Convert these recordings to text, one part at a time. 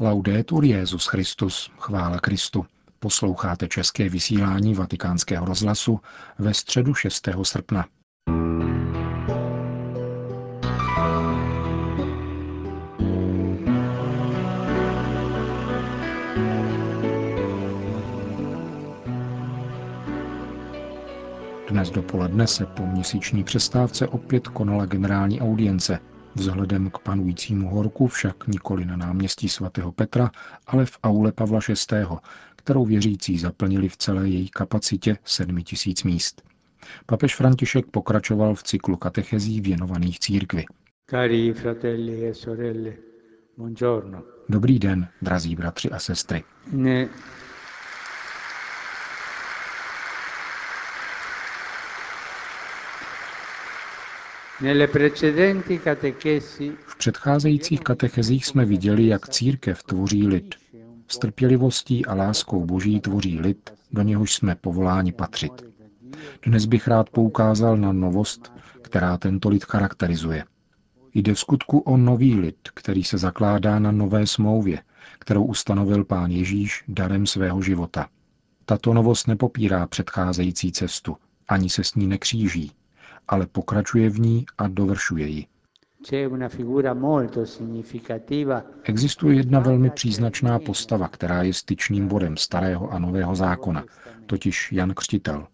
Laudetur Jezus Christus, chvála Kristu. Posloucháte české vysílání Vatikánského rozhlasu ve středu 6. srpna. Dnes dopoledne se po měsíční přestávce opět konala generální audience – Vzhledem k panujícímu horku však nikoli na náměstí svatého Petra, ale v aule Pavla VI., kterou věřící zaplnili v celé její kapacitě 7 tisíc míst. Papež František pokračoval v cyklu katechezí věnovaných církvi. Cari fratelli e sorelle, buongiorno. Dobrý den, drazí bratři a sestry. Ne, V předcházejících katechezích jsme viděli, jak církev tvoří lid. S trpělivostí a láskou boží tvoří lid, do něhož jsme povoláni patřit. Dnes bych rád poukázal na novost, která tento lid charakterizuje. Jde v skutku o nový lid, který se zakládá na nové smlouvě, kterou ustanovil pán Ježíš darem svého života. Tato novost nepopírá předcházející cestu, ani se s ní nekříží, ale pokračuje v ní a dovršuje ji. Existuje jedna velmi příznačná postava, která je styčným bodem starého a nového zákona, totiž Jan Křtitel.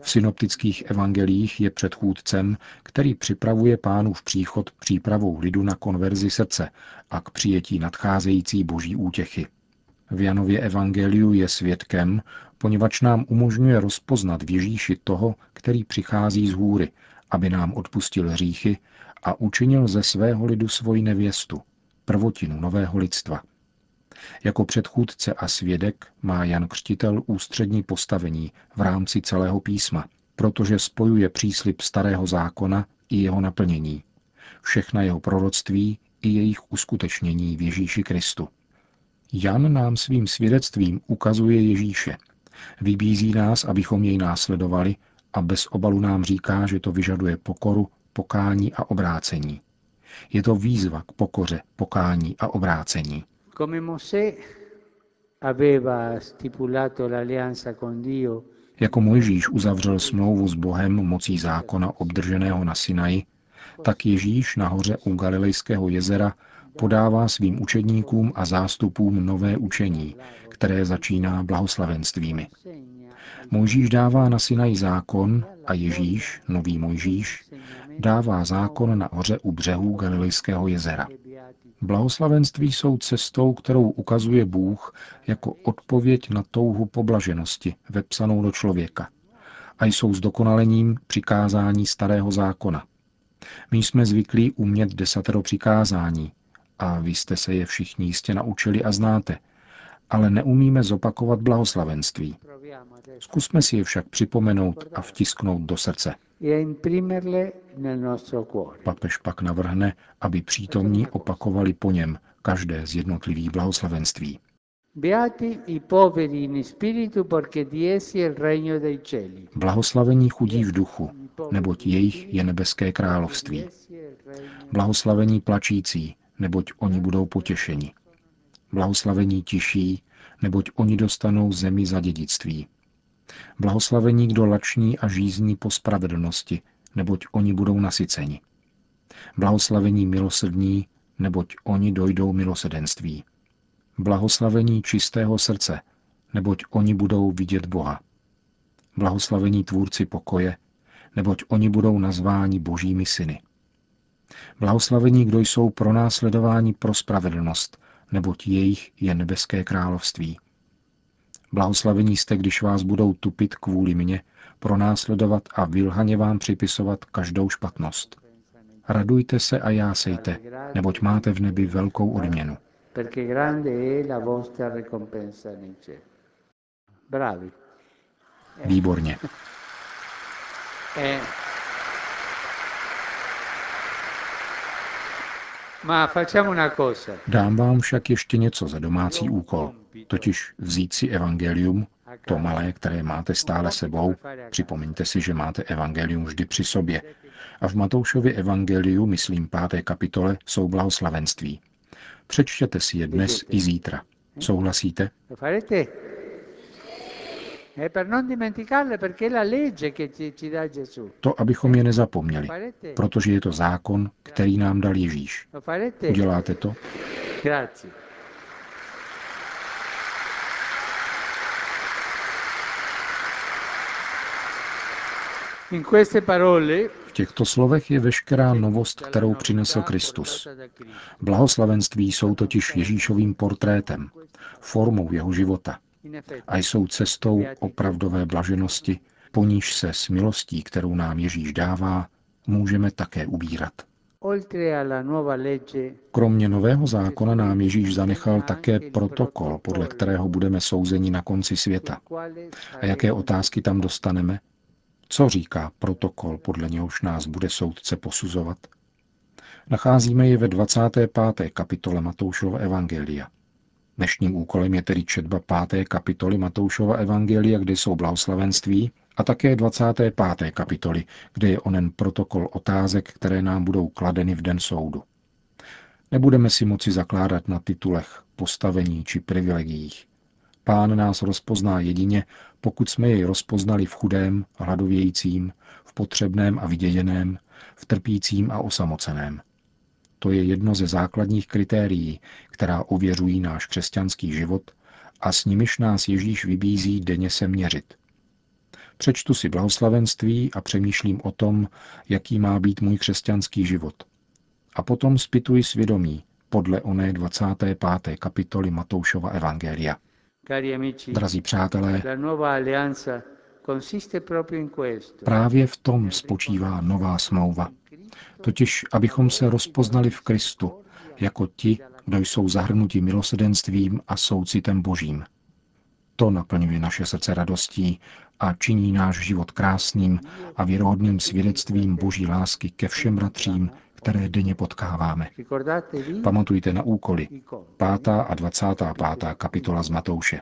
V synoptických evangelích je předchůdcem, který připravuje pánův příchod přípravou lidu na konverzi srdce a k přijetí nadcházející boží útěchy. V Janově evangeliu je svědkem, poněvadž nám umožňuje rozpoznat v Ježíši toho, který přichází z hůry, aby nám odpustil hříchy a učinil ze svého lidu svoji nevěstu, prvotinu nového lidstva. Jako předchůdce a svědek má Jan Křtitel ústřední postavení v rámci celého písma, protože spojuje příslip starého zákona i jeho naplnění, všechna jeho proroctví i jejich uskutečnění v Ježíši Kristu. Jan nám svým svědectvím ukazuje Ježíše. Vybízí nás, abychom jej následovali a bez obalu nám říká, že to vyžaduje pokoru, pokání a obrácení. Je to výzva k pokoře, pokání a obrácení. Jako Mojžíš uzavřel smlouvu s Bohem mocí zákona obdrženého na Sinaji, tak Ježíš nahoře u Galilejského jezera podává svým učedníkům a zástupům nové učení, které začíná blahoslavenstvími. Mojžíš dává na Sinaj zákon a Ježíš, nový Mojžíš, dává zákon na hoře u břehů Galilejského jezera. Blahoslavenství jsou cestou, kterou ukazuje Bůh jako odpověď na touhu poblaženosti, vepsanou do člověka. A jsou zdokonalením přikázání starého zákona. My jsme zvyklí umět desatero přikázání, a vy jste se je všichni jistě naučili a znáte, ale neumíme zopakovat blahoslavenství. Zkusme si je však připomenout a vtisknout do srdce. Papež pak navrhne, aby přítomní opakovali po něm každé z jednotlivých blahoslavenství. Blahoslavení chudí v duchu, neboť jejich je nebeské království. Blahoslavení plačící, neboť oni budou potěšeni. Blahoslavení tiší, neboť oni dostanou zemi za dědictví. Blahoslavení, kdo lační a žízní po spravedlnosti, neboť oni budou nasyceni. Blahoslavení milosrdní, neboť oni dojdou milosedenství. Blahoslavení čistého srdce, neboť oni budou vidět Boha. Blahoslavení tvůrci pokoje, neboť oni budou nazváni božími syny. Blahoslavení, kdo jsou pronásledováni pro spravedlnost, neboť jejich je nebeské království. Blahoslavení jste, když vás budou tupit kvůli mně, pronásledovat a vylhaně vám připisovat každou špatnost. Radujte se a jásejte, neboť máte v nebi velkou odměnu. Výborně. Dám vám však ještě něco za domácí úkol, totiž vzít si evangelium, to malé, které máte stále sebou, připomeňte si, že máte evangelium vždy při sobě. A v Matoušově evangeliu, myslím páté kapitole, jsou blahoslavenství. Přečtěte si je dnes i zítra. Souhlasíte? To, abychom je nezapomněli, protože je to zákon, který nám dal Ježíš. Uděláte to? V těchto slovech je veškerá novost, kterou přinesl Kristus. Blahoslavenství jsou totiž Ježíšovým portrétem, formou jeho života a jsou cestou opravdové blaženosti, po níž se s milostí, kterou nám Ježíš dává, můžeme také ubírat. Kromě nového zákona nám Ježíš zanechal také protokol, podle kterého budeme souzeni na konci světa. A jaké otázky tam dostaneme? Co říká protokol, podle něhož nás bude soudce posuzovat? Nacházíme je ve 25. kapitole Matoušova Evangelia. Dnešním úkolem je tedy četba 5. kapitoly Matoušova Evangelia, kde jsou blahoslavenství, a také 25. kapitoly, kde je onen protokol otázek, které nám budou kladeny v den soudu. Nebudeme si moci zakládat na titulech, postavení či privilegiích. Pán nás rozpozná jedině, pokud jsme jej rozpoznali v chudém, hladovějícím, v potřebném a vyděděném, v trpícím a osamoceném. To je jedno ze základních kritérií, která ověřují náš křesťanský život a s nimiž nás Ježíš vybízí denně se měřit. Přečtu si blahoslavenství a přemýšlím o tom, jaký má být můj křesťanský život. A potom spituji svědomí podle oné 25. kapitoly Matoušova Evangelia. Drazí přátelé, právě v tom spočívá nová smlouva. Totiž, abychom se rozpoznali v Kristu, jako ti, kdo jsou zahrnuti milosedenstvím a soucitem božím. To naplňuje naše srdce radostí a činí náš život krásným a věrohodným svědectvím boží lásky ke všem bratřím, které denně potkáváme. Pamatujte na úkoly. 5. a 25. kapitola z Matouše.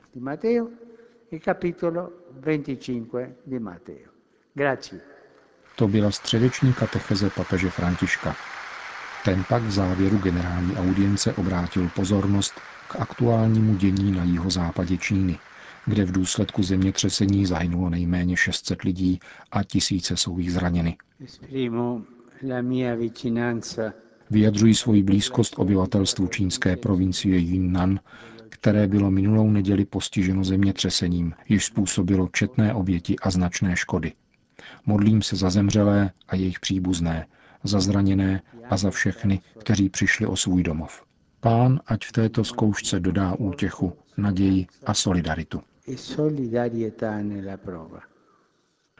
To byla středeční katecheze papeže Františka. Ten pak v závěru generální audience obrátil pozornost k aktuálnímu dění na jihozápadě Číny, kde v důsledku zemětřesení zahynulo nejméně 600 lidí a tisíce jsou jich zraněny. Vyjadřují svoji blízkost obyvatelstvu čínské provincie Yunnan, které bylo minulou neděli postiženo zemětřesením, již způsobilo četné oběti a značné škody. Modlím se za zemřelé a jejich příbuzné, za zraněné a za všechny, kteří přišli o svůj domov. Pán ať v této zkoušce dodá útěchu, naději a solidaritu.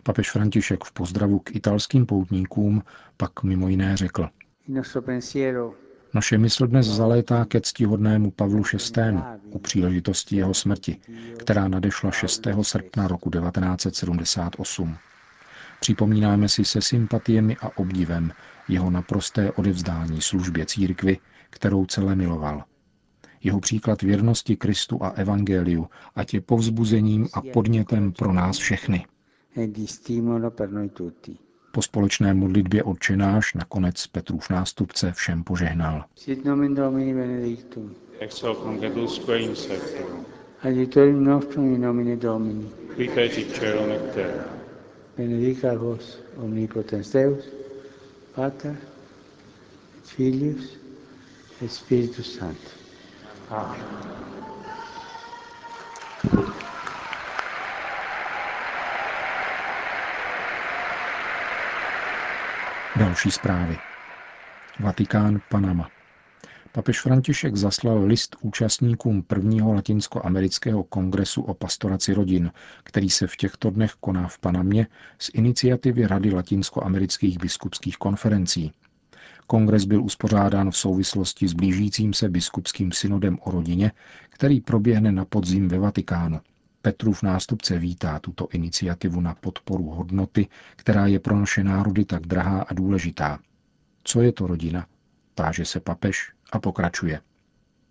Papež František v pozdravu k italským poutníkům pak mimo jiné řekl. Naše mysl dnes zalétá ke ctihodnému Pavlu VI. u příležitosti jeho smrti, která nadešla 6. srpna roku 1978. Připomínáme si se sympatiemi a obdivem jeho naprosté odevzdání službě církvy, kterou celé miloval. Jeho příklad věrnosti Kristu a Evangeliu, ať je povzbuzením a podnětem pro nás všechny. Po společné modlitbě odčenáš nakonec Petrův nástupce všem požehnal. Sit nomen Domini benedictum. Ex hoc nunc in seculum. Adiutorium nostrum in nomine Domini. Qui celum et terra. Benedica vos omnipotens Deus, Pater, Filius Spiritus Sanctus. Amen. Další zprávy. Vatikán, Panama. Papež František zaslal list účastníkům prvního latinskoamerického kongresu o pastoraci rodin, který se v těchto dnech koná v Panamě z iniciativy Rady latinskoamerických biskupských konferencí. Kongres byl uspořádán v souvislosti s blížícím se biskupským synodem o rodině, který proběhne na podzim ve Vatikánu. Petrův nástupce vítá tuto iniciativu na podporu hodnoty, která je pro naše národy tak drahá a důležitá. Co je to rodina? Táže se papež a pokračuje.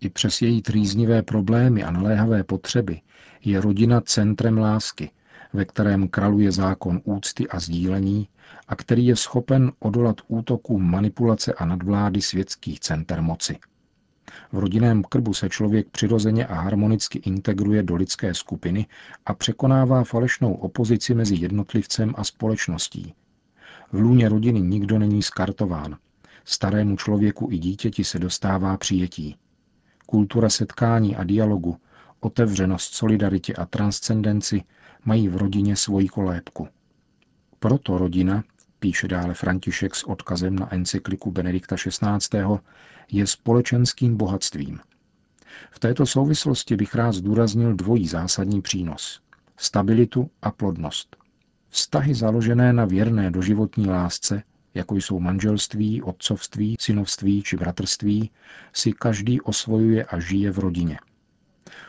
I přes její trýznivé problémy a naléhavé potřeby je rodina centrem lásky, ve kterém kraluje zákon úcty a sdílení a který je schopen odolat útokům manipulace a nadvlády světských center moci. V rodinném krbu se člověk přirozeně a harmonicky integruje do lidské skupiny a překonává falešnou opozici mezi jednotlivcem a společností. V lůně rodiny nikdo není skartován. Starému člověku i dítěti se dostává přijetí. Kultura setkání a dialogu, otevřenost solidaritě a transcendenci mají v rodině svoji kolébku. Proto rodina, píše dále František s odkazem na encykliku Benedikta XVI., je společenským bohatstvím. V této souvislosti bych rád zdůraznil dvojí zásadní přínos. Stabilitu a plodnost. Vztahy založené na věrné doživotní lásce, jako jsou manželství, otcovství, synovství či bratrství, si každý osvojuje a žije v rodině.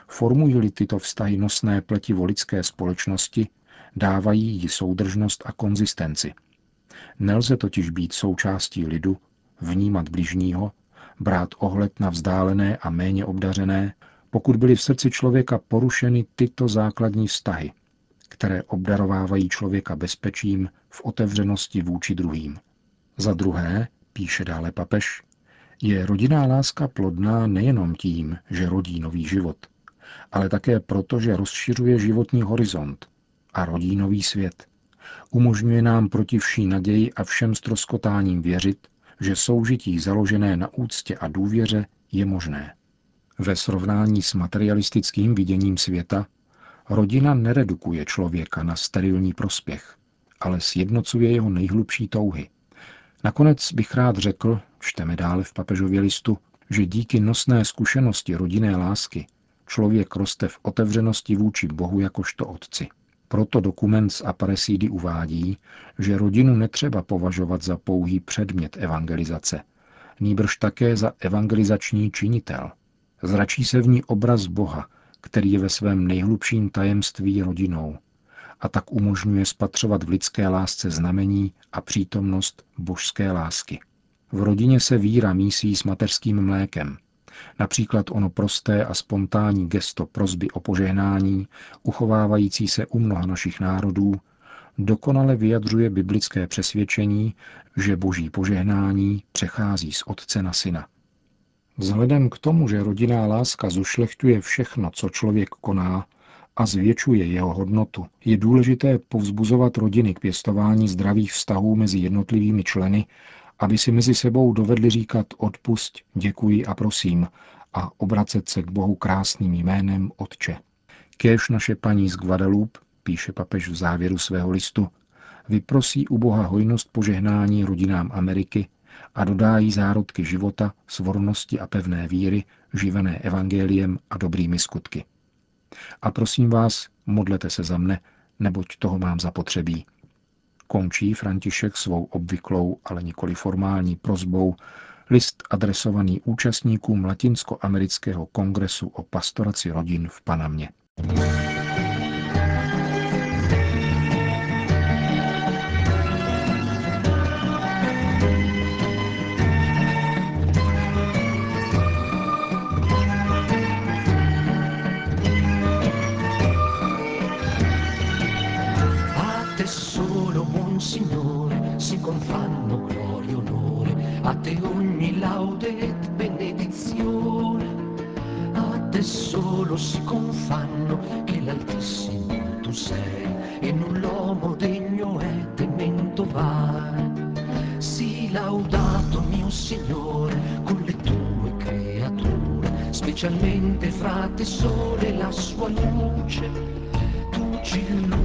Formují-li tyto vztahy nosné pletivo lidské společnosti, dávají jí soudržnost a konzistenci. Nelze totiž být součástí lidu, vnímat bližního, brát ohled na vzdálené a méně obdařené, pokud byly v srdci člověka porušeny tyto základní vztahy, které obdarovávají člověka bezpečím v otevřenosti vůči druhým. Za druhé, píše dále papež, je rodinná láska plodná nejenom tím, že rodí nový život, ale také proto, že rozšiřuje životní horizont a rodí nový svět. Umožňuje nám proti vší naději a všem stroskotáním věřit, že soužití založené na úctě a důvěře je možné. Ve srovnání s materialistickým viděním světa rodina neredukuje člověka na sterilní prospěch, ale sjednocuje jeho nejhlubší touhy. Nakonec bych rád řekl, čteme dále v papežově listu, že díky nosné zkušenosti rodinné lásky člověk roste v otevřenosti vůči Bohu jakožto otci. Proto dokument z Aparecidy uvádí, že rodinu netřeba považovat za pouhý předmět evangelizace, nýbrž také za evangelizační činitel. Zračí se v ní obraz Boha, který je ve svém nejhlubším tajemství rodinou a tak umožňuje spatřovat v lidské lásce znamení a přítomnost božské lásky. V rodině se víra mísí s mateřským mlékem, Například ono prosté a spontánní gesto prozby o požehnání, uchovávající se u mnoha našich národů, dokonale vyjadřuje biblické přesvědčení, že boží požehnání přechází z otce na syna. Vzhledem k tomu, že rodinná láska zušlechtuje všechno, co člověk koná, a zvětšuje jeho hodnotu, je důležité povzbuzovat rodiny k pěstování zdravých vztahů mezi jednotlivými členy aby si mezi sebou dovedli říkat odpusť, děkuji a prosím a obracet se k Bohu krásným jménem Otče. Kéž naše paní z Guadalupe, píše papež v závěru svého listu, vyprosí u Boha hojnost požehnání rodinám Ameriky a dodá jí zárodky života, svornosti a pevné víry, živené evangeliem a dobrými skutky. A prosím vás, modlete se za mne, neboť toho mám zapotřebí končí František svou obvyklou, ale nikoli formální prozbou list adresovaný účastníkům Latinskoamerického kongresu o pastoraci rodin v Panamě. Signore, si confanno gloria e onore, a te ogni laude et benedizione, a te solo si confanno che l'Altissimo tu sei, e null'uomo degno è temento vai. Sii laudato mio Signore con le tue creature, specialmente fra te sole la sua luce, tu ci illumini